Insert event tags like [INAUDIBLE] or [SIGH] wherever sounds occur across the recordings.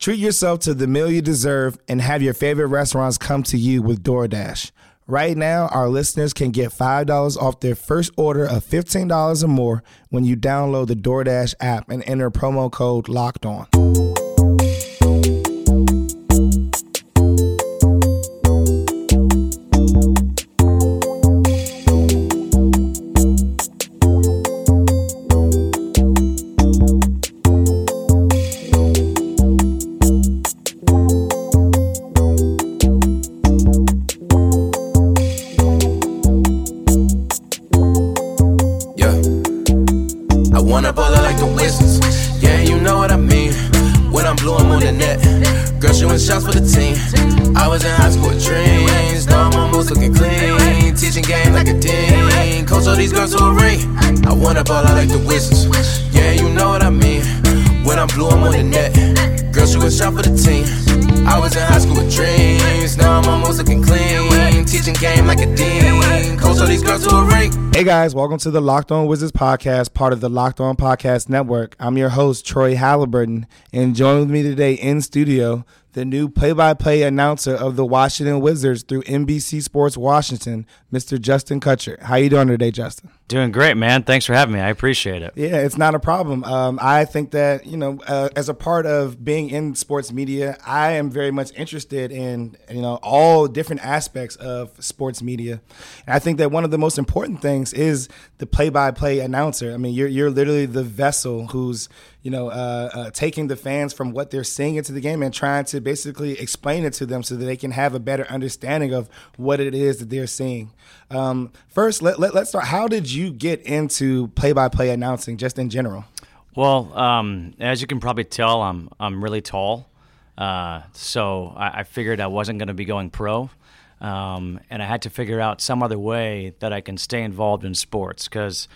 Treat yourself to the meal you deserve and have your favorite restaurants come to you with DoorDash. Right now, our listeners can get $5 off their first order of $15 or more when you download the DoorDash app and enter promo code LOCKED ON. Was in high school with dreams. Now I'm moves looking clean. Teaching game like a dean. Coach all these girls to a ring. I wanna ball out like the Wizards. Yeah, you know what I mean. When I'm blue, I'm on the net. Girl shooting shot for the team. I was in high school with dreams. Now I'm moves looking clean. Teaching game like a dean. Coach all these girls to a ring. Hey guys, welcome to the Locked On Wizards podcast, part of the Locked On Podcast Network. I'm your host, Troy Halliburton, and joining with me today in studio, the new play-by-play announcer of the Washington Wizards through NBC Sports Washington, Mr. Justin Kutcher. How you doing today, Justin? Doing great, man. Thanks for having me. I appreciate it. Yeah, it's not a problem. Um, I think that you know, uh, as a part of being in sports media, I am very much interested in you know all different aspects of sports media, and I think that one of the most important things is the play-by-play announcer. I mean, you're you're literally the vessel who's you know uh, uh, taking the fans from what they're seeing into the game and trying to basically explain it to them so that they can have a better understanding of what it is that they're seeing. Um, first, let, let, let's start. How did you get into play-by-play announcing, just in general? Well, um, as you can probably tell, I'm I'm really tall, uh, so I, I figured I wasn't going to be going pro, um, and I had to figure out some other way that I can stay involved in sports because.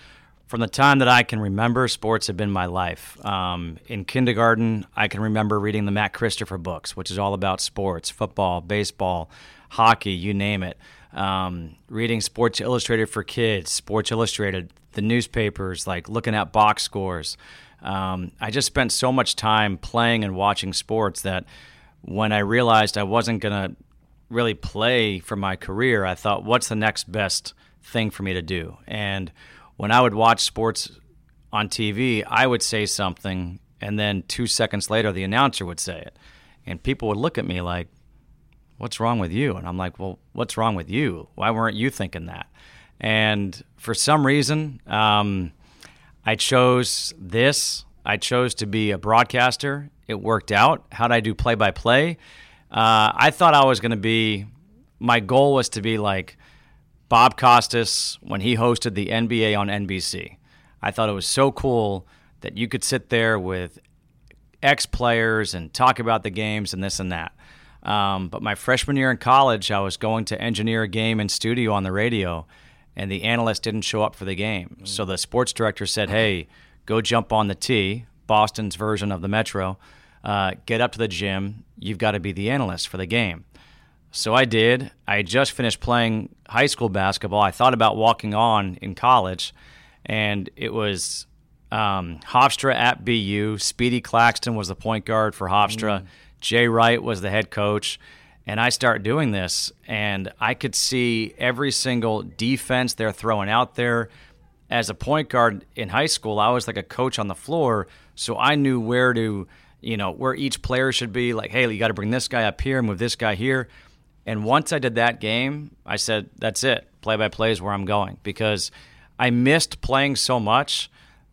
From the time that I can remember, sports have been my life. Um, in kindergarten, I can remember reading the Matt Christopher books, which is all about sports football, baseball, hockey, you name it. Um, reading Sports Illustrated for kids, Sports Illustrated, the newspapers, like looking at box scores. Um, I just spent so much time playing and watching sports that when I realized I wasn't going to really play for my career, I thought, what's the next best thing for me to do? And when I would watch sports on TV, I would say something, and then two seconds later, the announcer would say it. And people would look at me like, What's wrong with you? And I'm like, Well, what's wrong with you? Why weren't you thinking that? And for some reason, um, I chose this. I chose to be a broadcaster. It worked out. How did I do play by play? I thought I was going to be, my goal was to be like Bob Costas when he hosted the NBA on NBC. I thought it was so cool that you could sit there with ex players and talk about the games and this and that. Um, but my freshman year in college, I was going to engineer a game in studio on the radio, and the analyst didn't show up for the game. So the sports director said, Hey, go jump on the T, Boston's version of the Metro, uh, get up to the gym. You've got to be the analyst for the game. So I did. I had just finished playing high school basketball. I thought about walking on in college, and it was um, Hofstra at BU. Speedy Claxton was the point guard for Hofstra. Jay Wright was the head coach. And I start doing this, and I could see every single defense they're throwing out there. As a point guard in high school, I was like a coach on the floor, so I knew where to, you know, where each player should be. Like, hey, you got to bring this guy up here, move this guy here. And once I did that game, I said, that's it. Play by play is where I'm going because I missed playing so much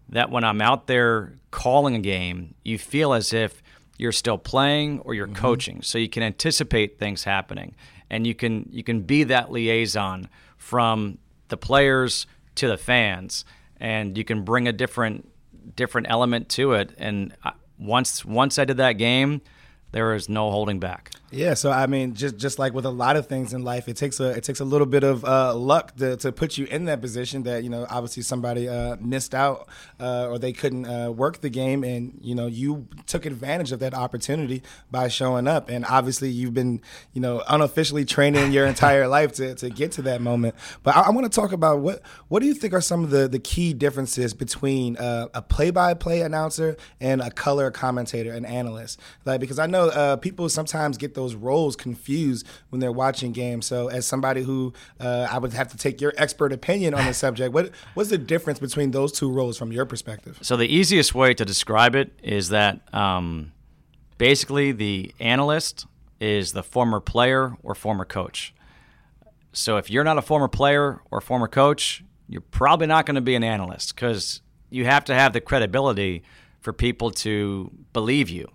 that when I'm out there calling a game, you feel as if you're still playing or you're mm-hmm. coaching. So you can anticipate things happening and you can you can be that liaison from the players to the fans and you can bring a different different element to it and I- once once I did that game There is no holding back. Yeah, so I mean, just just like with a lot of things in life, it takes a it takes a little bit of uh, luck to, to put you in that position. That you know, obviously somebody uh, missed out uh, or they couldn't uh, work the game, and you know, you took advantage of that opportunity by showing up. And obviously, you've been you know unofficially training your entire [LAUGHS] life to, to get to that moment. But I, I want to talk about what what do you think are some of the the key differences between uh, a play by play announcer and a color commentator, an analyst? Like because I know uh, people sometimes get those roles confused when they're watching games. So, as somebody who uh, I would have to take your expert opinion on the [LAUGHS] subject, what what's the difference between those two roles from your perspective? So the easiest way to describe it is that um, basically the analyst is the former player or former coach. So if you're not a former player or former coach, you're probably not going to be an analyst because you have to have the credibility for people to believe you,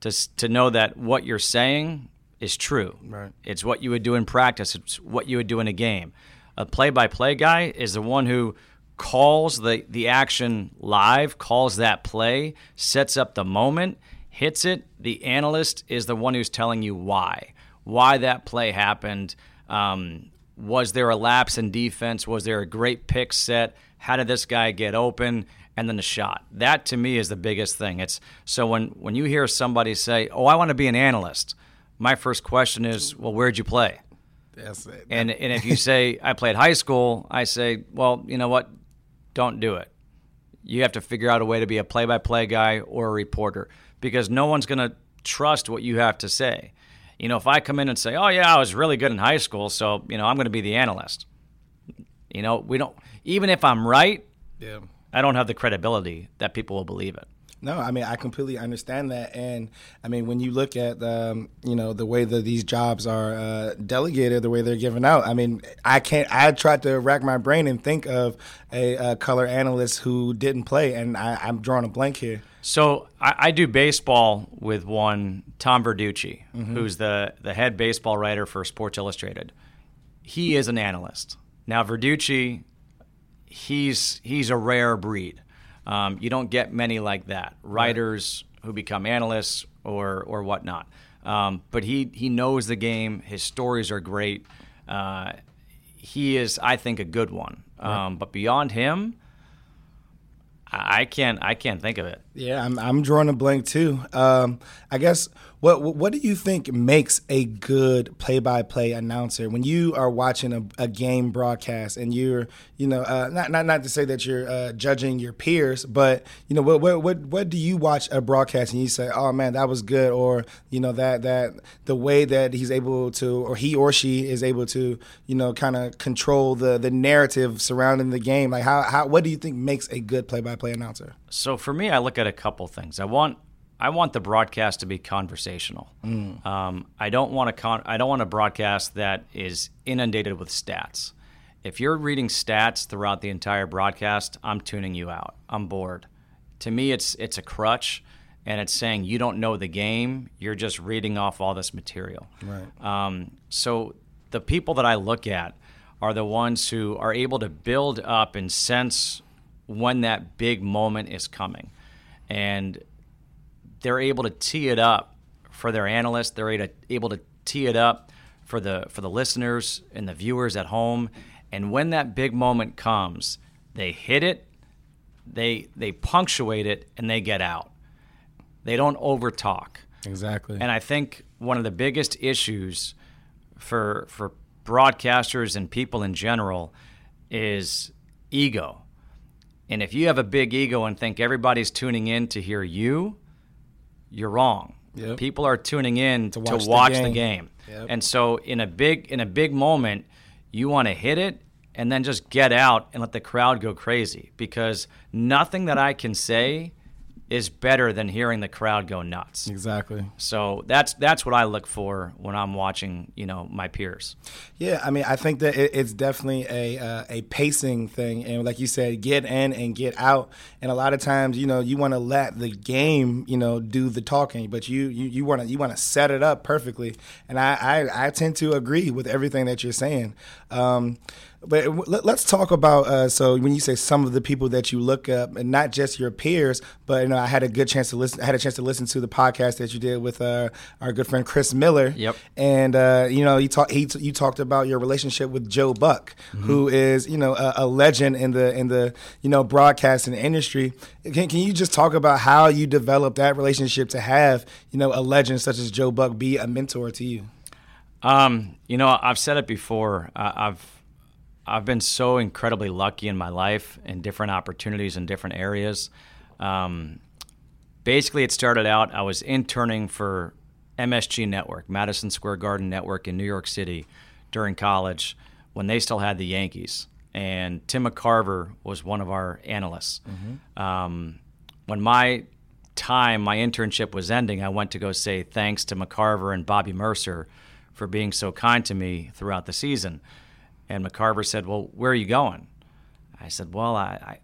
to to know that what you're saying is true. Right. It's what you would do in practice. It's what you would do in a game. A play-by-play guy is the one who calls the the action live, calls that play, sets up the moment, hits it. The analyst is the one who's telling you why, why that play happened. Um, was there a lapse in defense? Was there a great pick set? How did this guy get open? And then the shot. That to me is the biggest thing. It's so when when you hear somebody say, "Oh, I want to be an analyst," my first question is, "Well, where'd you play?" That's it. And and if you say [LAUGHS] I played high school, I say, well, you know what? Don't do it. You have to figure out a way to be a play-by-play guy or a reporter because no one's going to trust what you have to say. You know, if I come in and say, "Oh yeah, I was really good in high school, so, you know, I'm going to be the analyst." You know, we don't even if I'm right, yeah. I don't have the credibility that people will believe it. No, I mean I completely understand that, and I mean when you look at um, you know the way that these jobs are uh, delegated, the way they're given out. I mean I can't. I tried to rack my brain and think of a, a color analyst who didn't play, and I, I'm drawing a blank here. So I, I do baseball with one Tom Verducci, who's the the head baseball writer for Sports Illustrated. He is an analyst. Now Verducci, he's he's a rare breed. Um, you don't get many like that, writers who become analysts or or whatnot. Um, but he he knows the game. His stories are great. Uh, he is, I think, a good one. Um, But beyond him, I I can't I can't think of it. Yeah, I'm I'm drawing a blank too. Um, I guess what what do you think makes a good play-by-play announcer when you are watching a, a game broadcast and you're you know uh, not not not to say that you're uh, judging your peers, but you know what what what what do you watch a broadcast and you say, oh man, that was good, or you know that that the way that he's able to or he or she is able to you know kind of control the the narrative surrounding the game. Like how how what do you think makes a good play-by-play announcer? So for me, I look at a couple things. I want I want the broadcast to be conversational. Um, I don't want a con- I don't want a broadcast that is inundated with stats. If you're reading stats throughout the entire broadcast, I'm tuning you out. I'm bored. To me, it's it's a crutch, and it's saying you don't know the game. You're just reading off all this material. Right. Um, so the people that I look at are the ones who are able to build up and sense when that big moment is coming, and they're able to tee it up for their analysts. They're able to, tee it up for the for the listeners and the viewers at home. And when that big moment comes, they hit it, they they punctuate it, and they get out. They don't overtalk. Exactly. And I think one of the biggest issues for for broadcasters and people in general is ego. And if you have a big ego and think everybody's tuning in to hear you, you're wrong. Yep. People are tuning in to watch, watch the the game. game. Yep. And so in a big in a big moment, you want to hit it and then just get out and let the crowd go crazy because nothing that I can say is better than hearing the crowd go nuts. exactly. So that's that's what I look for when I'm watching, you know, my peers. Yeah, I mean, I think that it, it's definitely a uh, a pacing thing, and like you said, get in and get out. And a lot of times, you know, you want to let the game, you know, do the talking, but you you you want to you want to set it up perfectly. And I, I I tend to agree with everything that you're saying. Um, But let- let's talk about uh, so when you say some of the people that you look up, and not just your peers, but you know I had a good chance to listen. I had a chance to listen to the podcast that you did with uh, our good friend Chris Miller. Yep. And uh, you know, you talk. He you talked about your relationship with Joe Buck, who is you know a, a legend in the in the you know broadcasting industry. Can, can you just talk about how you developed that relationship to have you know a legend such as Joe Buck be a mentor to you? Um, you know, I've said it before. I, I've I've been so incredibly lucky in my life in different opportunities in different areas. Um, basically, it started out. I was interning for MSG Network, Madison Square Garden Network in New York City, during college when they still had the Yankees, and Tim McCarver was one of our analysts. Um, when my time, my internship was ending, I went to go say thanks to McCarver and Bobby Murcer for being so kind to me throughout the season. And McCarver said, Well, where are you going? I said, Well, I,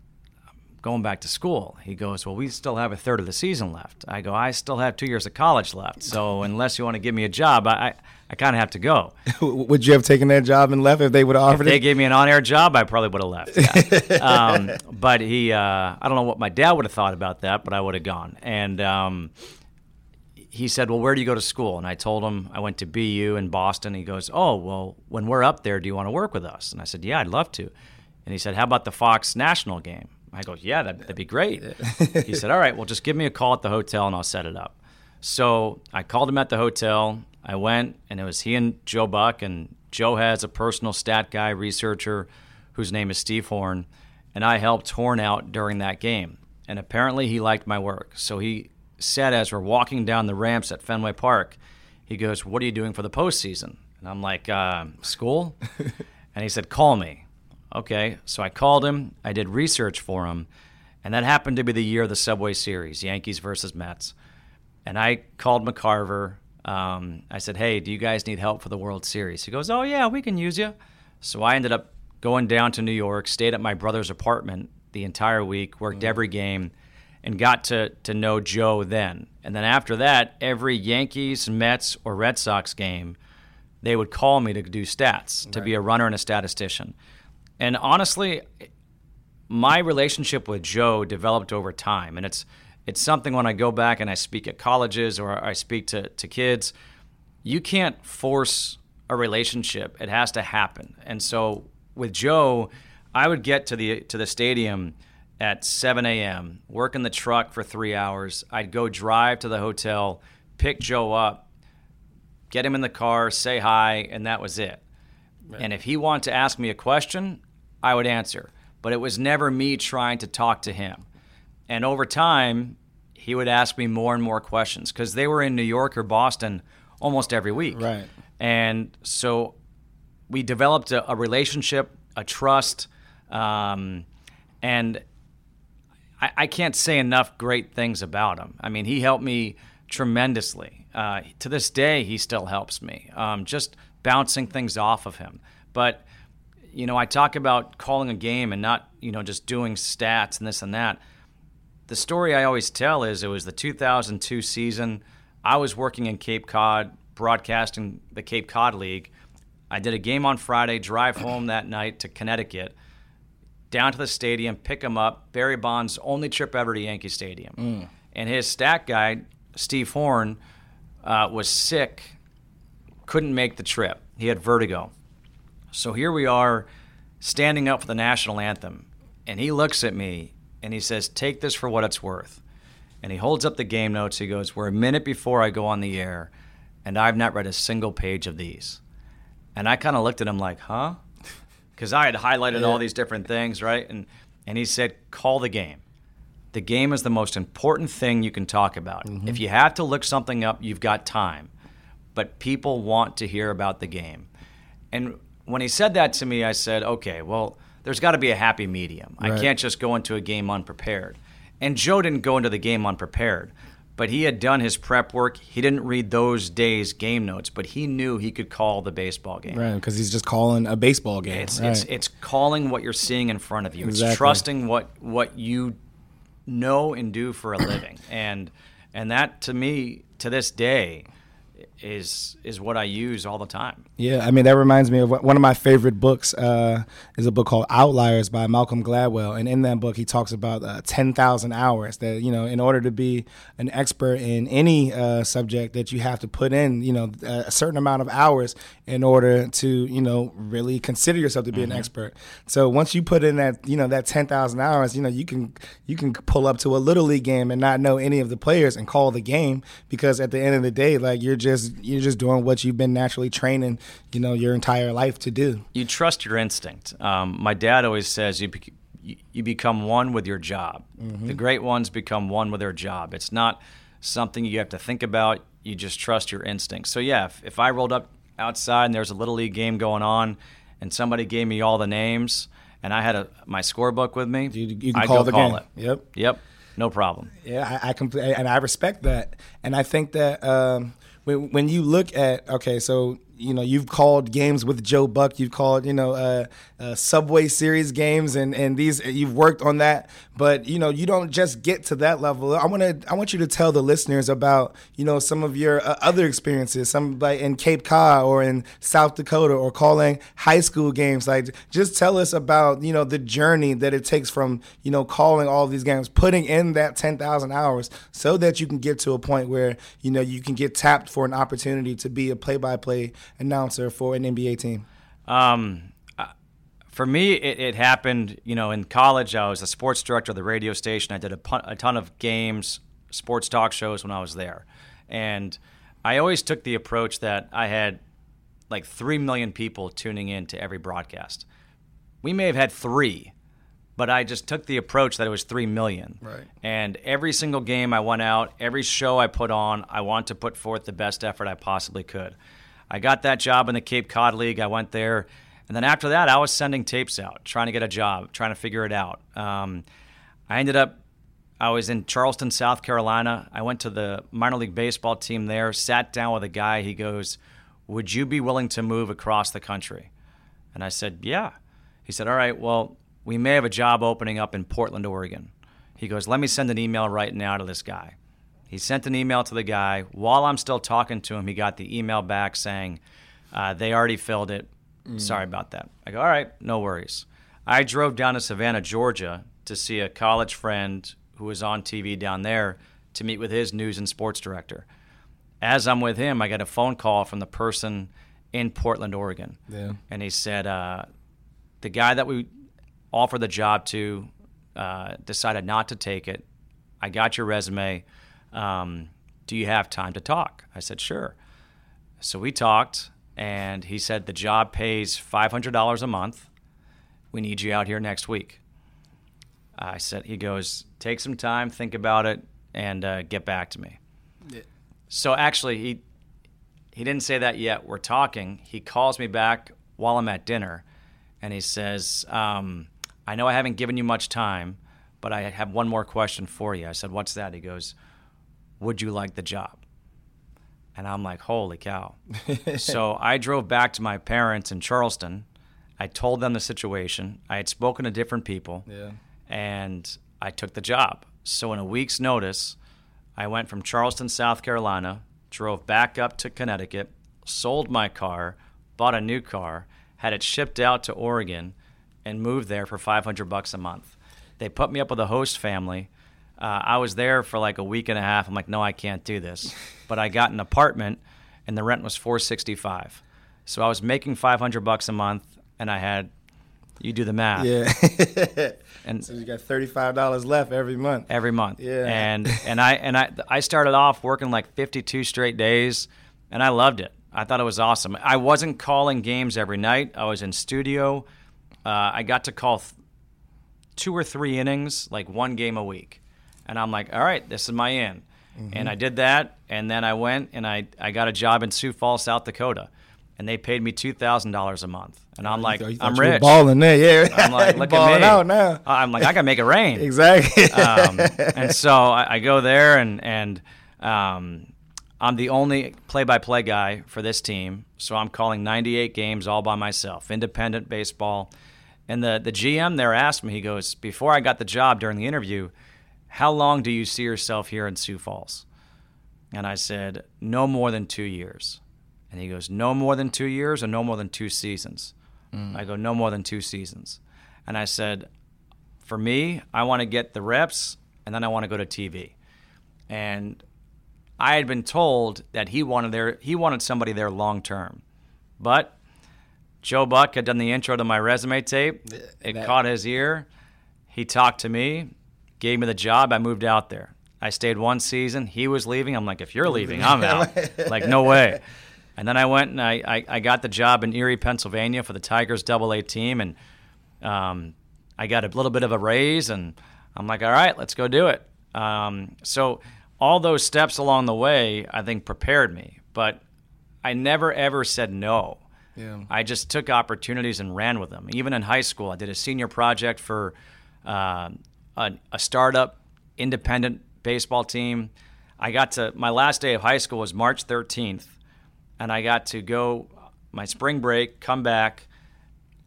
I'm going back to school. He goes, Well, we still have a third of the season left. I go, I still have two years of college left. So unless you want to give me a job, I, I, I kind of have to go. [LAUGHS] Would you have taken that job and left if they would have offered it? If they it? gave me an on-air job, I probably would have left. Yeah. [LAUGHS] um, but he, uh, I don't know what my dad would have thought about that, but I would have gone. And um, he said, "Well, where do you go to school?" And I told him I went to BU in Boston. He goes, "Oh, well, when we're up there, do you want to work with us?" And I said, "Yeah, I'd love to." And he said, "How about the Fox national game?" I go, "Yeah, that'd, that'd be great." he said, "All right, well, just give me a call at the hotel and I'll set it up." So I called him at the hotel. I went, and it was he and Joe Buck. And Joe has a personal stat guy researcher whose name is Steve Horn. And I helped Horn out during that game. And apparently he liked my work. So he said, as we're walking down the ramps at Fenway Park, he goes, What are you doing for the postseason? And I'm like, uh, School? [LAUGHS] and he said, Call me. Okay. So I called him. I did research for him. And that happened to be the year of the Subway Series, Yankees versus Mets. And I called McCarver. Um, I said, "Hey, do you guys need help for the World Series?" He goes, "Oh yeah, we can use you." So I ended up going down to New York, stayed at my brother's apartment the entire week, worked every game, and got to to know Joe then. And then after that, every Yankees, Mets, or Red Sox game, they would call me to do stats, to be a runner and a statistician. And honestly, my relationship with Joe developed over time, and it's it's something when I go back and I speak at colleges or I speak to, to kids, you can't force a relationship. It has to happen. And so with Joe, I would get to the to the stadium at 7 a.m., work in the truck for three hours. I'd go drive to the hotel, pick Joe up, get him in the car, say hi, and that was it. And if he wanted to ask me a question, I would answer. But it was never me trying to talk to him. And over time, he would ask me more and more questions because they were in New York or Boston almost every week. Right. And so we developed a, a relationship, a trust, um, and I, I can't say enough great things about him. I mean, he helped me tremendously. Uh, to this day, he still helps me. Um, just bouncing things off of him. But you know, I talk about calling a game and not you know just doing stats and this and that. The story I always tell is it was the 2002 season. I was working in Cape Cod, broadcasting the Cape Cod League. I did a game on Friday, drive home that night to Connecticut, down to the stadium, pick him up. Barry Bonds' only trip ever to Yankee Stadium. And his stat guy, Steve Horn, uh, was sick, couldn't make the trip. He had vertigo. So here we are standing up for the national anthem. And he looks at me and he says, Take this for what it's worth. And he holds up the game notes. He goes, We're a minute before I go on the air, and I've not read a single page of these. And I kind of looked at him like, Huh? Because I had highlighted all these different things, right? And, and he said, Call the game. The game is the most important thing you can talk about. Mm-hmm. If you have to look something up, you've got time. But people want to hear about the game. And when he said that to me, I said, okay, well, there's got to be a happy medium. I can't just go into a game unprepared. And Joe didn't go into the game unprepared, but he had done his prep work. He didn't read those days' game notes, but he knew he could call the baseball game. Right, because he's just calling a baseball game. It's, right. it's it's calling what you're seeing in front of you. Exactly. It's trusting what what you know and do for a living. And and that to me to this day is is what I use all the time. Yeah, I mean that reminds me of one of my favorite books. Uh, is a book called Outliers by Malcolm Gladwell, and in that book he talks about uh, ten thousand hours. That you know, in order to be an expert in any uh, subject, that you have to put in you know a certain amount of hours in order to you know really consider yourself to be mm-hmm. an expert. So once you put in that you know that ten thousand hours, you know you can you can pull up to a little league game and not know any of the players and call the game because at the end of the day, like you're just you're just doing what you've been naturally training, you know, your entire life to do. You trust your instinct. Um, my dad always says you you become one with your job. Mm-hmm. The great ones become one with their job. It's not something you have to think about. You just trust your instincts. So yeah, if, if I rolled up outside and there's a little league game going on, and somebody gave me all the names, and I had a my scorebook with me, you, you can I'd call the call game. It. Yep. Yep. No problem. Yeah, I, I completely, and I respect that, and I think that um, when when you look at okay, so you know you've called games with Joe Buck, you've called you know uh, uh, Subway Series games, and and these you've worked on that. But you know you don't just get to that level. I want to I want you to tell the listeners about you know some of your uh, other experiences, some like in Cape Cod or in South Dakota or calling high school games. Like just tell us about you know the journey that it takes from you know calling all these games, putting in that ten thousand hours, so that you can get to a point where you know you can get tapped for an opportunity to be a play by play announcer for an NBA team? Um, uh, for me, it, it, happened. You know, in college, I was a sports director of the radio station. I did a, a ton of games, sports talk shows when I was there, and I always took the approach that I had like three million people tuning in to every broadcast. We may have had three, but I just took the approach that it was three million. Right. And every single game I went out, every show I put on, I wanted to put forth the best effort I possibly could. I got that job in the Cape Cod League. I went there. And then after that, I was sending tapes out, trying to get a job, trying to figure it out. Um, I ended up, I was in Charleston, South Carolina. I went to the minor league baseball team there, sat down with a guy. He goes, Would you be willing to move across the country? And I said, Yeah. He said, All right, well, we may have a job opening up in Portland, Oregon. He goes, Let me send an email right now to this guy. He sent an email to the guy. While I'm still talking to him, he got the email back saying, uh, they already filled it. Mm. Sorry about that. I go, all right, no worries. I drove down to Savannah, Georgia to see a college friend who was on TV down there to meet with his news and sports director. As I'm with him, I get a phone call from the person in Portland, Oregon. Yeah. And he said, uh, the guy that we offered the job to uh, decided not to take it. I got your resume um, do you have time to talk? I said, sure. So we talked, and he said, the job pays $500 a month. We need you out here next week. I said, he goes, take some time, think about it, and uh, get back to me. Yeah. So actually, he he didn't say that yet. We're talking. He calls me back while I'm at dinner, and he says, um, "I know I haven't given you much time, but I have one more question for you." I said, "What's that?" He goes, would you like the job? And I'm like, holy cow. [LAUGHS] so I drove back to my parents in Charleston. I told them the situation. I had spoken to different people. Yeah. And I took the job. So in a week's notice, I went from Charleston, South Carolina, drove back up to Connecticut, sold my car, bought a new car, had it shipped out to Oregon, and moved there for 500 bucks a month. They put me up with a host family uh, I was there for like a week and a half. I'm like, no, I can't do this. [LAUGHS] But I got an apartment, and the rent was 465. So I was making 500 bucks a month, and I had, you do the math. Yeah. [LAUGHS] and so you got 35 dollars left every month. Every month. Yeah. And [LAUGHS] and I and I I started off working like 52 straight days, and I loved it. I thought it was awesome. I wasn't calling games every night. I was in studio. Uh, I got to call th- two or three innings, like one game a week and I'm like, all right, this is my in. Mm-hmm. And I did that, and then I went and I, I got a job in Sioux Falls, South Dakota, and they paid me two thousand dollars a month. And I'm like, I'm rich. balling there, yeah. I'm like, [LAUGHS] look balling at me. out now. I'm like, I can make it rain. [LAUGHS] exactly. um, and so I, I, go there, and and um, I'm the only play-by-play guy for this team. So I'm calling 98 games all by myself, independent baseball. And the the GM there asked me, he goes, before I got the job during the interview how long do you see yourself here in Sioux Falls? And I said, no more than two years. And he goes, no more than two years or no more than two seasons. Mm. I go, no more than two seasons. And I said, for me, I want to get the reps and then I want to go to TV. And I had been told that he wanted there he wanted somebody there long term. But Joe Buck had done the intro to my resume tape. It that- caught his ear. He talked to me, gave me the job. I moved out there. I stayed one season. He was leaving. I'm like, if you're leaving, I'm out. [LAUGHS] like, no way. And then I went and I, I, I got the job in Erie, Pennsylvania for the Tigers Double A team. And um, I got a little bit of a raise. And I'm like, all right, let's go do it. Um, so all those steps along the way, I think, prepared me. But I never, ever said no. Yeah. I just took opportunities and ran with them. Even in high school, I did a senior project for uh, a, a startup independent baseball team. I got to my last day of high school was March 13th, and I got to go my spring break, come back,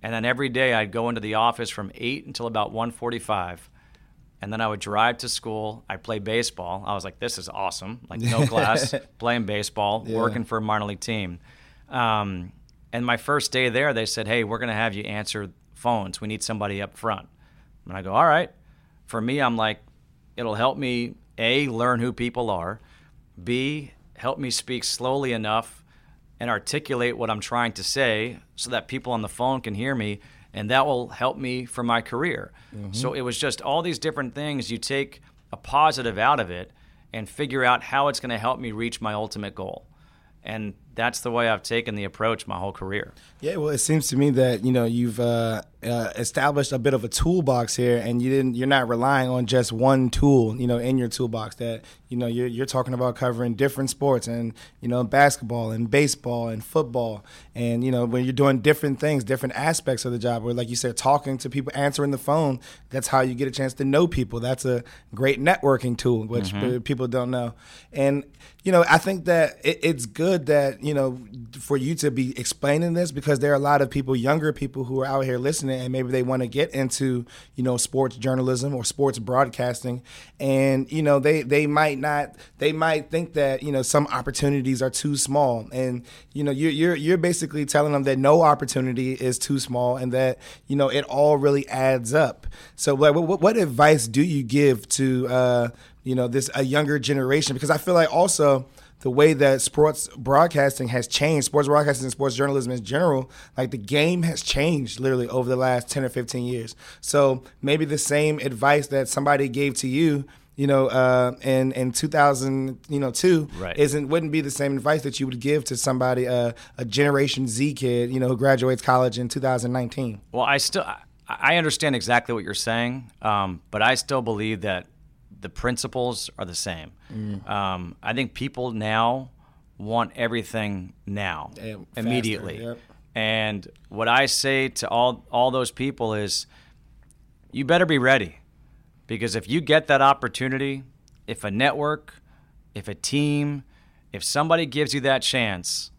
and then every day I'd go into the office from eight until about 1:45, and then I would drive to school. I play baseball. I was like, this is awesome. Like no [LAUGHS] class, playing baseball, working for a minor league team. Um, and my first day there, they said, hey, we're going to have you answer phones. We need somebody up front. And I go, all right. For me, I'm like, it'll help me a learn who people are, b help me speak slowly enough and articulate what I'm trying to say so that people on the phone can hear me, and that will help me for my career. So it was just all these different things. You take a positive out of it and figure out how it's going to help me reach my ultimate goal. And that's the way I've taken the approach my whole career. Yeah, well, it seems to me that you know you've uh, uh, established a bit of a toolbox here, and you didn't. You're not relying on just one tool, you know, in your toolbox. That you know you're you're talking about covering different sports, and you know, basketball and baseball and football, and you know, when you're doing different things, different aspects of the job. Where, like you said, talking to people, answering the phone. That's how you get a chance to know people. That's a great networking tool, which uh, people don't know. And you know, I think that it, it's good that you know for you to be explaining this because there are a lot of people, younger people, who are out here listening, and maybe they want to get into you know sports journalism or sports broadcasting, and you know they they might not they might think that you know some opportunities are too small, and you know you're you're you're basically telling them that no opportunity is too small, and that you know it all really adds up. So like, what, what advice do you give to uh, you know this a younger generation? Because I feel like also the way that sports broadcasting has changed, sports broadcasting and sports journalism in general, like the game has changed literally over the last 10 or 15 years. So maybe the same advice that somebody gave to you, you know, uh, in in 2000, you know, two, Right. isn't wouldn't be the same advice that you would give to somebody, uh, a Generation Z kid, you know, who graduates college in 2019. Well, I still I- I understand exactly what you're saying, um, but I still believe that the principles are the same. Um, I think people now want everything now, faster, immediately. yep. And what I say to all all those people is, you better be ready, because if you get that opportunity, if a network, if a team, if somebody gives you that chance,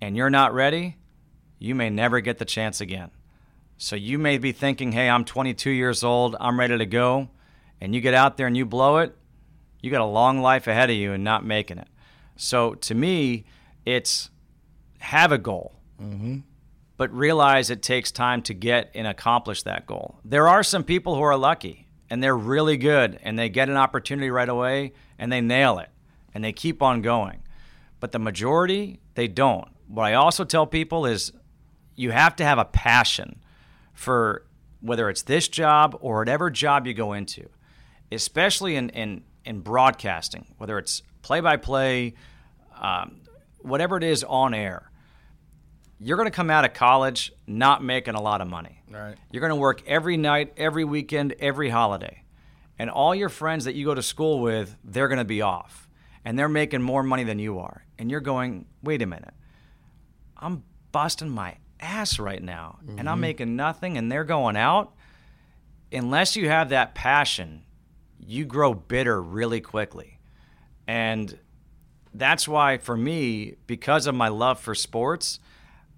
and you're not ready, you may never get the chance again. So you may be thinking, hey, I'm 22 years old, I'm ready to go. And you get out there and you blow it, you got a long life ahead of you and not making it. So to me, it's have a goal, mm-hmm. but realize it takes time to get and accomplish that goal. There are some people who are lucky and they're really good and they get an opportunity right away and they nail it and they keep on going. But the majority, they don't. What I also tell people is you have to have a passion for whether it's this job or whatever job you go into, especially in, in, in broadcasting, whether it's play by play, whatever it is on air. You're going to come out of college not making a lot of money. Right. You're going to work every night, every weekend, every holiday. And all your friends that you go to school with, they're going to be off. And they're making more money than you are. And you're going, wait a minute. I'm busting my ass right now and I'm mm-hmm. making nothing and they're going out. Unless you have that passion, you grow bitter really quickly. And that's why for me, because of my love for sports,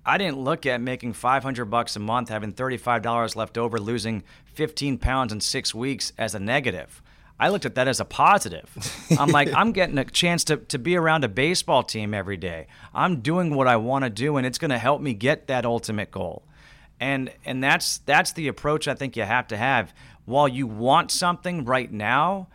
I didn't look at making 500 bucks a month, having $35 left over, losing 15 pounds in 6 weeks as a negative. I looked at that as a positive. I'm like, [LAUGHS] I'm getting a chance to, to be around a baseball team every day. I'm doing what I want to do, and it's going to help me get that ultimate goal. And and that's that's the approach I think you have to have. While you want something right now,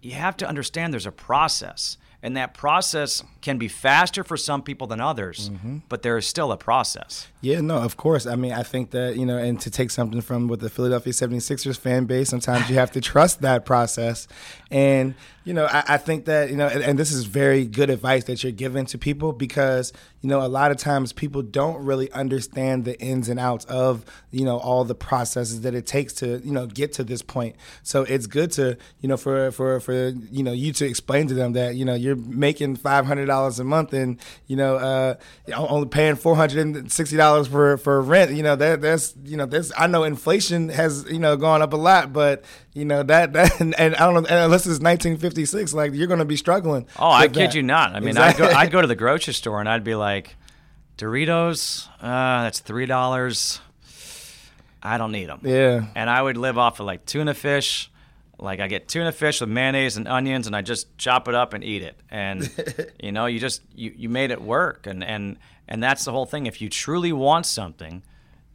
you have to understand there's a process and that process can be faster for some people than others mm-hmm. but there is still a process. Yeah no of course. I mean i think that you know and to take something from with the philadelphia 76ers fan base sometimes you have to trust that process. And you know I, I think that you know and, and, this is very good advice that you're giving to people because you know a lot of times people don't really understand the ins and outs of you know all the processes that it takes to you know get to this point so it's good to you know for for for you know you to explain to them that you know you're making five hundred dollars a month and you know uh, only paying four hundred and sixty dollars for for rent. You know that that's you know that's I know inflation has you know gone up a lot, but you know that that and, and I don't know unless it's 1956, like you're going to be struggling. Oh, I kid that. you not. I mean, exactly. I'd go I'd go to the grocery store and I'd be like, Doritos, uh, that's three dollars. I don't need them. Yeah. And I would live off of like tuna fish like I get tuna fish with mayonnaise and onions, and I just chop it up and eat it. And [LAUGHS] you know, you just you, you made it work, and and and that's the whole thing. If you truly want something,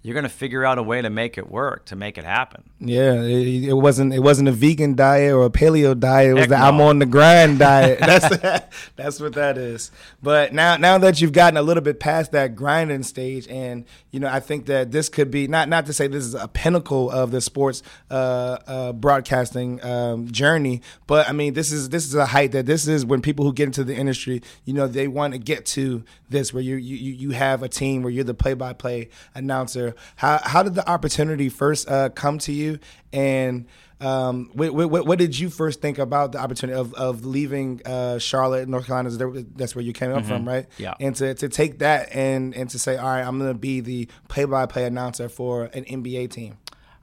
you're going to figure out a way to make it work to make it happen. Yeah, it, it, wasn't it wasn't a vegan diet or a paleo diet. It was Heck the no. I'm on the grind [LAUGHS] diet. That's [LAUGHS] that's what that is. But now now that you've gotten a little bit past that grinding stage, and you know, I think that this could be not not to say this is a pinnacle of the sports uh, uh, broadcasting um, journey, but I mean this is this is a height that this is when people who get into the industry, you know, they want to get to this where you you you have a team where you're the play by play announcer how how did the opportunity first uh, come to you, and um, what, what, what, did you first think about the opportunity of, of leaving uh, Charlotte, North Carolina? That's where you came up mm-hmm. from, right? Yeah. And to, to take that and and to say, all right, I'm going to be the play by play announcer for an NBA team.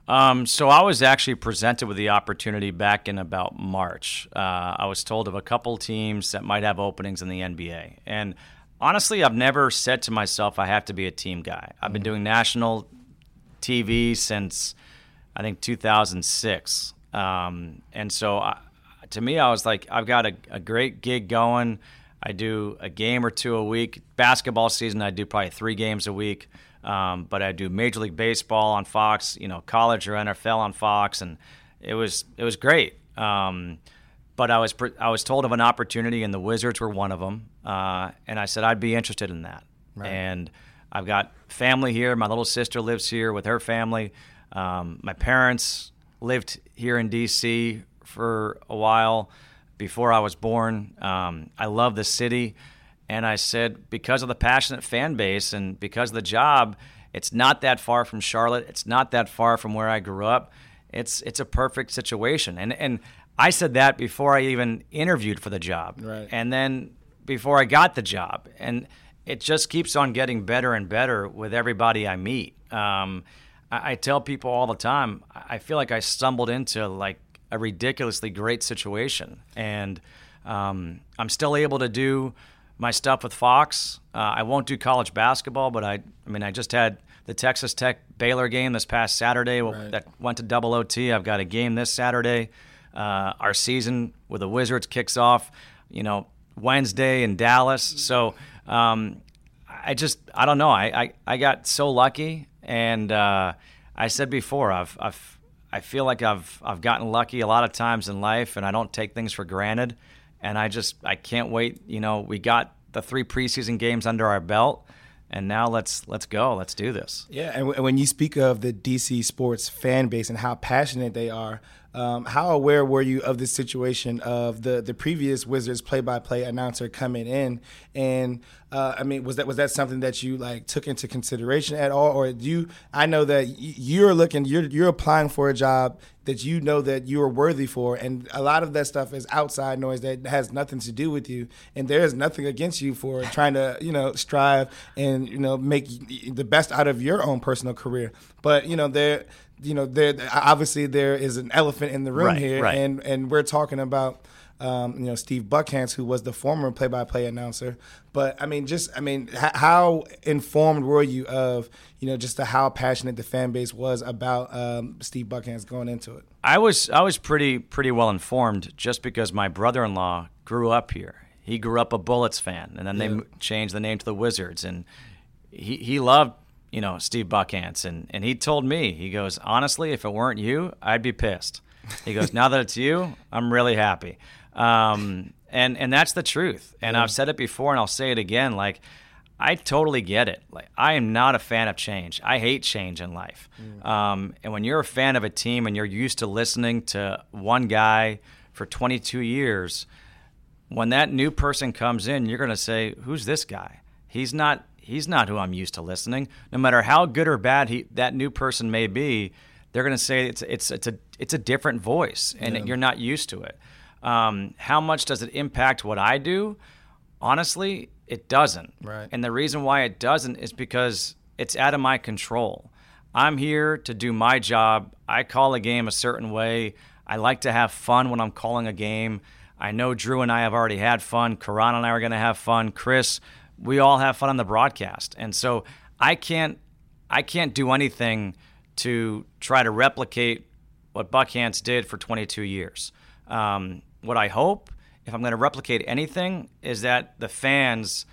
Um, so I was actually presented with the opportunity back in about March. Uh, I was told of a couple teams that might have openings in the NBA, and honestly, I've never said to myself I have to be a team guy. I've been mm-hmm. doing national TV since I think 2006, um, and so I, to me, I was like, I've got a, a, great gig going. I do a game or two a week. Basketball season, I do probably three games a week. Um, but I do Major League Baseball on Fox, you know, college or NFL on Fox, and it was it was great. Um, but I was I was told of an opportunity, and the Wizards were one of them. Uh, and I said I'd be interested in that. Right. And I've got family here. My little sister lives here with her family. Um, my parents lived here in D.C. for a while before I was born. Um, I love the city, and I said because of the passionate fan base and because of the job, it's not that far from Charlotte. It's not that far from where I grew up. It's it's a perfect situation, and and I said that before I even interviewed for the job. Right. And then before I got the job. And it just keeps on getting better and better with everybody I meet. Um, I, I, tell people all the time, I feel like I stumbled into like a ridiculously great situation. And um, I'm still able to do my stuff with Fox. Uh, I won't do college basketball, but I, I mean, I just had the Texas Tech Baylor game this past Saturday right. that went to double OT. I've got a game this Saturday. Uh, our season with the Wizards kicks off, you know, Wednesday in Dallas. So um, I just, I don't know. I, I, I got so lucky. And uh, I said before, I've, I've, I feel like I've, I've gotten lucky a lot of times in life and I don't take things for granted. And I just, I can't wait. You know, we got the three preseason games under our belt and now let's let's go let's do this yeah and, w- when you speak of the dc sports fan base and how passionate they are um, how aware were you of the situation of the the previous Wizards play by play announcer coming in? And uh, I mean, was that was that something that you like took into consideration at all, or do you? I know that you're looking, you're you're applying for a job that you know that you are worthy for, and a lot of that stuff is outside noise that has nothing to do with you, and there is nothing against you for [LAUGHS] trying to you know strive and you know make the best out of your own personal career. But you know there you know, there obviously there is an elephant in the room right, here, right. and and we're talking about um, you know Steve Buckhantz, who was the former play-by-play announcer. But I mean, just I mean, h- how informed were you of you know just the, how passionate the fan base was about um, Steve Buckhantz going into it? I was I was pretty pretty well informed just because my brother-in-law grew up here. He grew up a Bullets fan, and then they Yeah. m changed the name to the Wizards, and he he loved you know Steve Buckhantz, and and he told me he goes honestly, if it weren't you, I'd be pissed. He goes now that it's you, I'm really happy, um, and and that's the truth. And I've said it before, and I'll say it again, like. I totally get it. Like I am not a fan of change. I hate change in life. Um, and when you're a fan of a team and you're used to listening to one guy for 22 years, when that new person comes in, you're going to say, "Who's this guy?" He's not. He's not who I'm used to listening. No matter how good or bad he that new person may be, they're going to say it's it's it's a it's a different voice, and you're not used to it. Um, how much does it impact what I do? Honestly, it doesn't. Right. And the reason why it doesn't is because it's out of my control. I'm here to do my job. I call a game a certain way. I like to have fun when I'm calling a game. I know Drew and I have already had fun. Karan and I are going to have fun. Chris, we all have fun on the broadcast. And so I can't I can't do anything to try to replicate what Buckhantz did for 22 years. Um, what I hope, if I'm going to replicate anything, is that the fans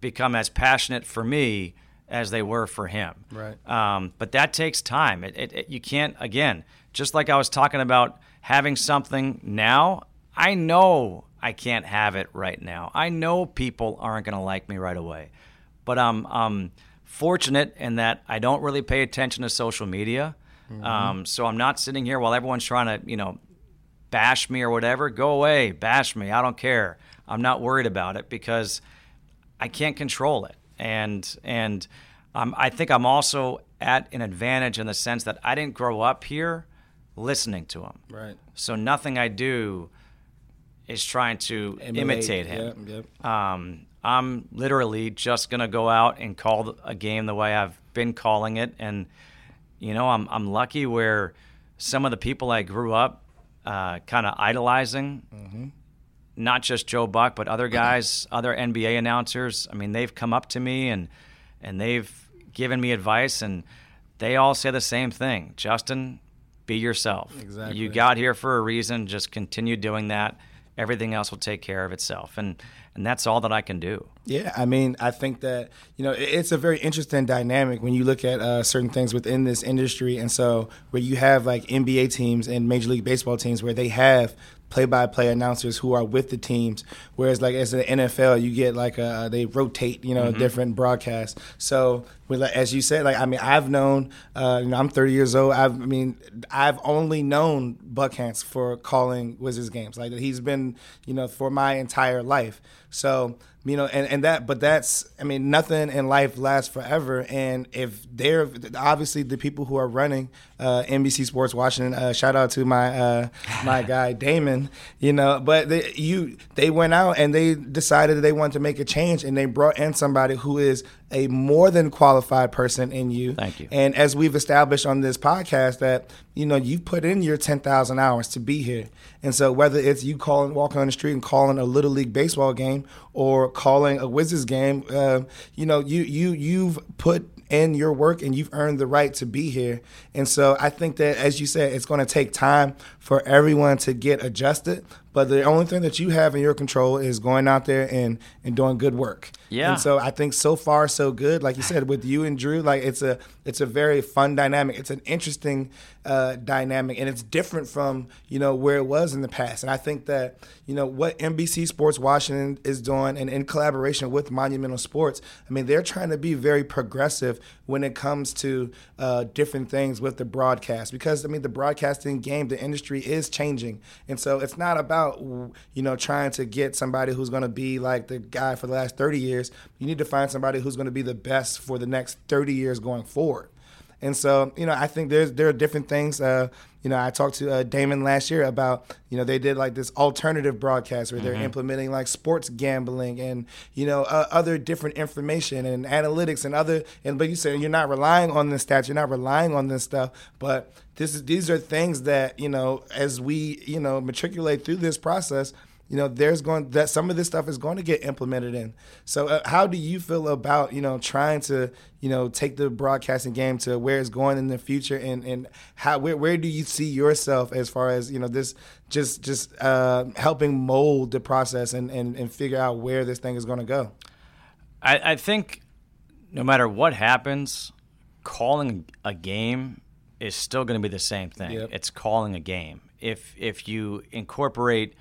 become as passionate for me as they were for him. Right. Um, but that takes time. It, it, it, you can't, again, just like I was talking about having something now, I know I can't have it right now. I know people aren't going to like me right away. But I'm, I'm fortunate in that I don't really pay attention to social media. Um, so I'm not sitting here while everyone's trying to, you know, bash me or whatever. Go away, bash me. I don't care. I'm not worried about it because I can't control it, and and um, I think I'm also at an advantage in the sense that I didn't grow up here listening to them. Right. So nothing I do is trying to imitate him. Yep, yep. Um, I'm literally just gonna go out and call a game the way I've been calling it, and you know, I'm I'm lucky where some of the people I grew up uh, kind of idolizing, not just Joe Buck, but other guys, other NBA announcers. I mean, they've come up to me and and they've given me advice, and they all say the same thing: Justin, be yourself. Exactly. You got here for a reason. Just continue doing that. Everything else will take care of itself, and and that's all that I can do. Yeah, I mean, I think that you know it's a very interesting dynamic when you look at uh, certain things within this industry, and so where you have like NBA teams and Major League Baseball teams where they have play-by-play announcers who are with the teams, whereas like as the NFL, you get like uh they rotate, you know, different broadcasts. So with as you said, like I mean, I've known, uh, you know, I'm 30 years old. I've, I mean, I've only known Buckhantz for calling Wizards games. Like he's been, you know, for my entire life. So you know, and, and that, but that's, I mean, nothing in life lasts forever. And if they're obviously the people who are running uh, NBC Sports Washington, uh, shout out to my uh, my [LAUGHS] guy Damon, you know, but they, you they went out and they decided that they wanted to make a change, and they brought in somebody who is a more than qualified person in you. Thank you. And as we've established on this podcast, that you know you've put in your ten thousand hours to be here, and so whether it's you calling, walking on the street and calling a little league baseball game or calling a Wizards game, uh, you know you you you've put in your work and you've earned the right to be here. And so I think that, as you said, it's going to take time for everyone to get adjusted. But the only thing that you have in your control is going out there and, and doing good work. Yeah. And so I think so far so good. Like you said, with you and Drew, like it's a it's a very fun dynamic. It's an interesting uh, dynamic, and it's different from you know where it was in the past. And I think that you know what NBC Sports Washington is doing, and in collaboration with Monumental Sports, I mean they're trying to be very progressive when it comes to uh, different things with the broadcast. Because I mean the broadcasting game, the industry is changing, and so it's not about you know trying to get somebody who's going to be like the guy for the last thirty years. You need to find somebody who's going to be the best for the next thirty years going forward. And so, you know, I think there's there are different things. Uh, you know, I talked to uh, Damon last year about, you know, they did like this alternative broadcast where they're implementing like sports gambling and you know uh, other different information and analytics and other. And but you said you're not relying on this stats, you're not relying on this stuff, but this is these are things that you know as we you know matriculate through this process you know, there's going that some of this stuff is going to get implemented in. So, uh, how do you feel about you know trying to you know take the broadcasting game to where it's going in the future, and and how where where do you see yourself as far as you know this just just uh, helping mold the process and, and and figure out where this thing is going to go? I, I think no matter what happens, calling a game is still going to be the same thing. Yep. It's calling a game. If if you incorporate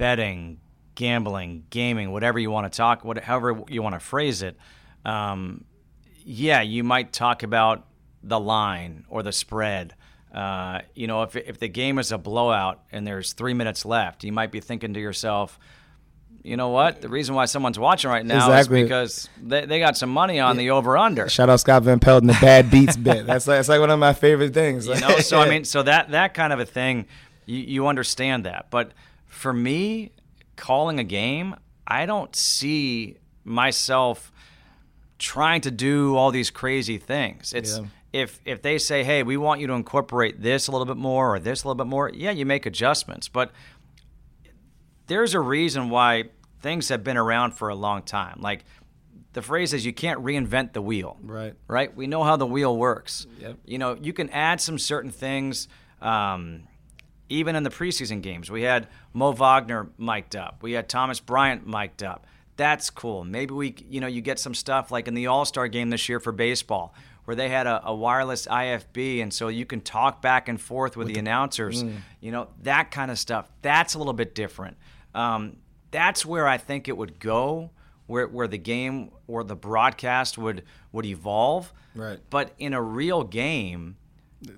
betting, gambling, gaming, whatever you want to talk, what, however you want to phrase it, um, yeah, you might talk about the line or the spread. Uh, you know, if if the game is a blowout and there's three minutes left, you might be thinking to yourself, you know what? The reason why someone's watching right now Exactly. is because they, they got some money on the over under. Shout out Scott Van Pelt and the bad beats bit. That's like, that's like one of my favorite things. You know, so I [LAUGHS] mean, so that that kind of a thing, you, you understand that. But for me, calling a game, I don't see myself trying to do all these crazy things. It's Yeah. if if they say, "Hey, we want you to incorporate this a little bit more or this a little bit more," yeah, you make adjustments. But there's a reason why things have been around for a long time. Like the phrase is, "You can't reinvent the wheel." Right. Right. We know how the wheel works. Yep. You know, you can add some certain things. Um, even in the preseason games, we had Mo Wagner mic'd up. We had Thomas Bryant mic'd up. That's cool. Maybe we, you know, you get some stuff like in the All Star game this year for baseball, where they had a, a wireless IFB, and so you can talk back and forth with, the, announcers. You know, that kind of stuff. That's a little bit different. Um, that's where I think it would go, where where the game or the broadcast would would evolve. Right. But in a real game,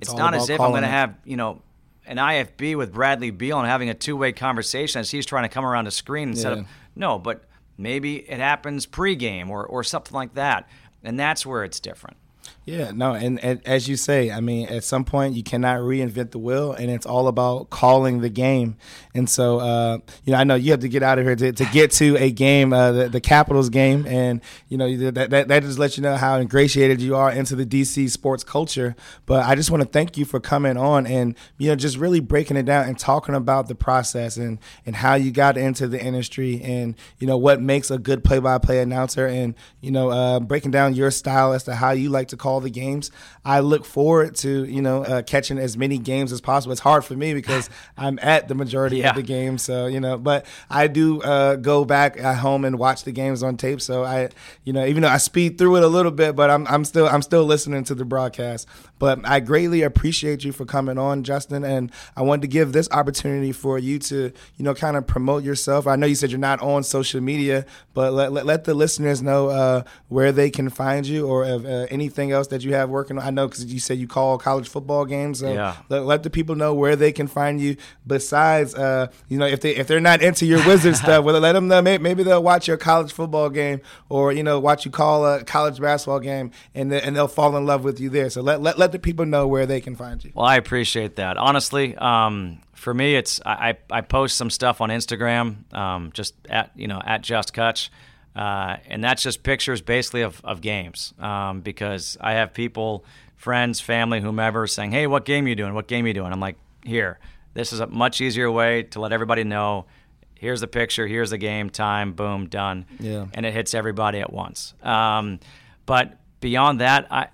it's, all not as if I'm going to have you know an IFB with Bradley Beal and having a two way conversation as he's trying to come around the screen instead Yeah. of no, but maybe it happens pregame or or something like that, and that's where it's different. Yeah, no, and, and as you say, I mean, at some point you cannot reinvent the wheel, and it's all about calling the game. And so, uh, you know, I know you have to get out of here to, to get to a game, uh, the, the Capitals game, and you know that, that that just lets you know how ingratiated you are into the DC sports culture. But I just want to thank you for coming on and you know just really breaking it down and talking about the process and and how you got into the industry and you know what makes a good play-by-play announcer and you know uh, breaking down your style as to how you like to call the games. I look forward to you know uh, catching as many games as possible. It's hard for me because [LAUGHS] I'm at the majority Yeah. of the games, so you know. But I do uh, go back at home and watch the games on tape. So I, you know, even though I speed through it a little bit, but I'm I'm still I'm still listening to the broadcast. But I greatly appreciate you for coming on, Justin, and I wanted to give this opportunity for you to you know kind of promote yourself. I know you said you're not on social media, but let let, let the listeners know uh, where they can find you or if, uh, anything else that you have working. on. I know because you said you call college football games. So Yeah. let, let the people know where they can find you. Besides, uh, you know, if they if they're not into your wizard [LAUGHS] stuff, well, let them know. Maybe, maybe they'll watch your college football game or you know watch you call a college basketball game, and they, and they'll fall in love with you there. So let, let let the people know where they can find you. Well, I appreciate that. Honestly, um, for me, it's I, I I post some stuff on Instagram, um, just at you know at Just Kutch, uh, and that's just pictures basically of of games um, because I have people, friends, family, whomever saying, "Hey, what game you doing? What game you doing?" I'm like, "Here, this is a much easier way to let everybody know." Here's the picture. Here's the game time. Boom, done. Yeah. and it hits everybody at once. Um, but beyond that, I.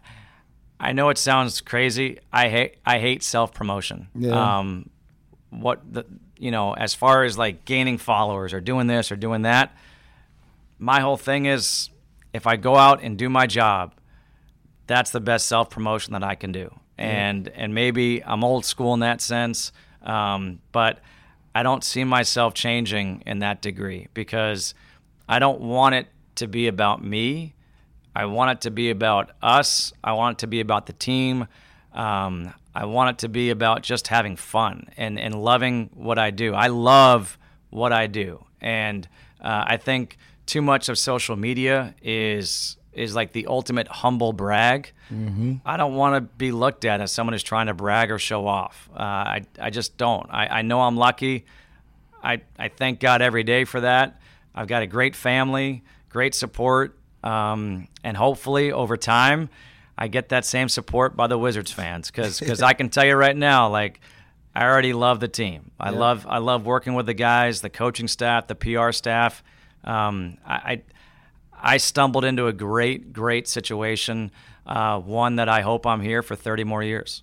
I know it sounds crazy. I hate I hate self promotion. Yeah. Um, what the you know as far as like gaining followers or doing this or doing that, my whole thing is if I go out and do my job, that's the best self promotion that I can do. And and maybe I'm old school in that sense, um, but I don't see myself changing in that degree because I don't want it to be about me. I want it to be about us. I want it to be about the team. Um, I want it to be about just having fun and, and loving what I do. I love what I do. And uh, I think too much of social media is is like the ultimate humble brag. I don't want to be looked at as someone who's trying to brag or show off. Uh, I, I just don't. I, I know I'm lucky. I, I thank God every day for that. I've got a great family, great support, um, and hopefully over time, I get that same support by the Wizards fans because [LAUGHS] I can tell you right now, like I already love the team. I Yeah. love I love working with the guys, the coaching staff, the PR staff. Um, I, I stumbled into a great great situation, uh, one that I hope I'm here for 30 more years.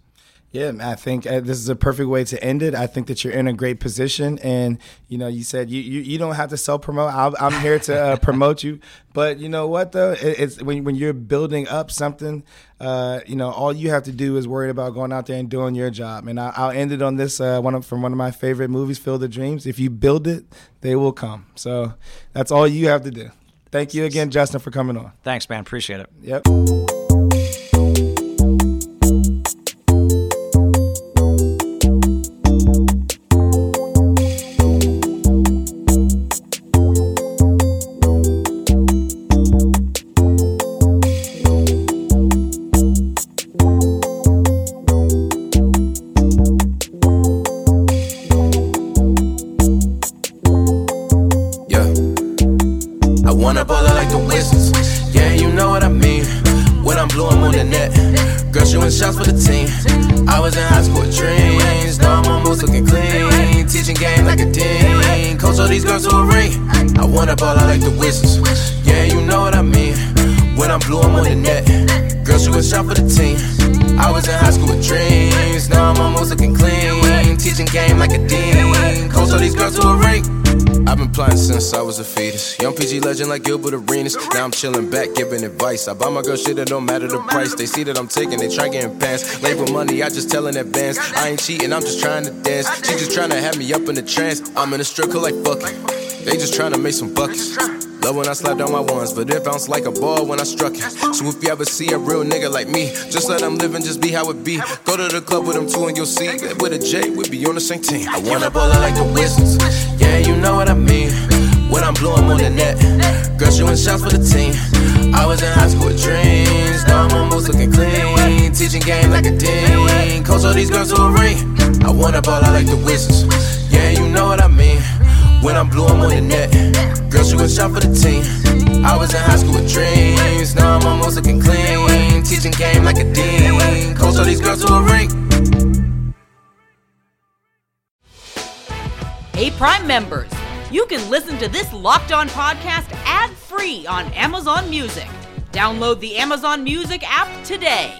Yeah, I think uh, this is a perfect way to end it. I think that you're in a great position, and you know, you said you you, you don't have to self promote. I'm here to uh, promote you, but you know what though? It, it's when when you're building up something, uh, you know, all you have to do is worry about going out there and doing your job. And I, I'll end it on this uh, one of, from one of my favorite movies, Field of Dreams. If you build it, they will come. So that's all you have to do. Thank you again, Justin, for coming on. Thanks, man. Appreciate it. Yep. I'm on the net. Girl shooting shot for the team. I was in high school with dreams. Now I'm almost looking clean. Teaching game like a dean. Coach all these girls to a ring. I've been plotting since I was a fetus. Young PG legend like Gilbert Arenas. Now I'm chilling back, giving advice. I buy my girl shit, it don't matter the price. They see that I'm taking, they try getting pants. Labor money, I just tell in advance. I ain't cheating, I'm just trying to dance. She just trying to have me up in the trance. I'm in a club like fuck it. They just trying to make some buckets. Love when I slap down my ones, but it bounced like a ball when I struck it. So if you ever see a real nigga like me, just let them live and just be how it be. Go to the club with them two and you'll see. that With a J, we be on the same team. I wanna ball like the Wizards. Yeah, you know what I mean. When I'm blue, I'm on the net. Girl shooting shots for the team. I was in high school with dreams. Now I'm almost looking clean. Teaching game like a dean. Coach all these girls to a ring. I wanna ball like the Wizards. Yeah, you know what I mean. When I'm blue, I'm on the net. Girl shooting shot for the team. I was in high school with dreams. Now I'm almost looking clean. Teaching game like a dean. Coach all these girls to a ring. Hey, Prime members, you can listen to this Locked On podcast ad free on Amazon Music. Download the Amazon Music app today.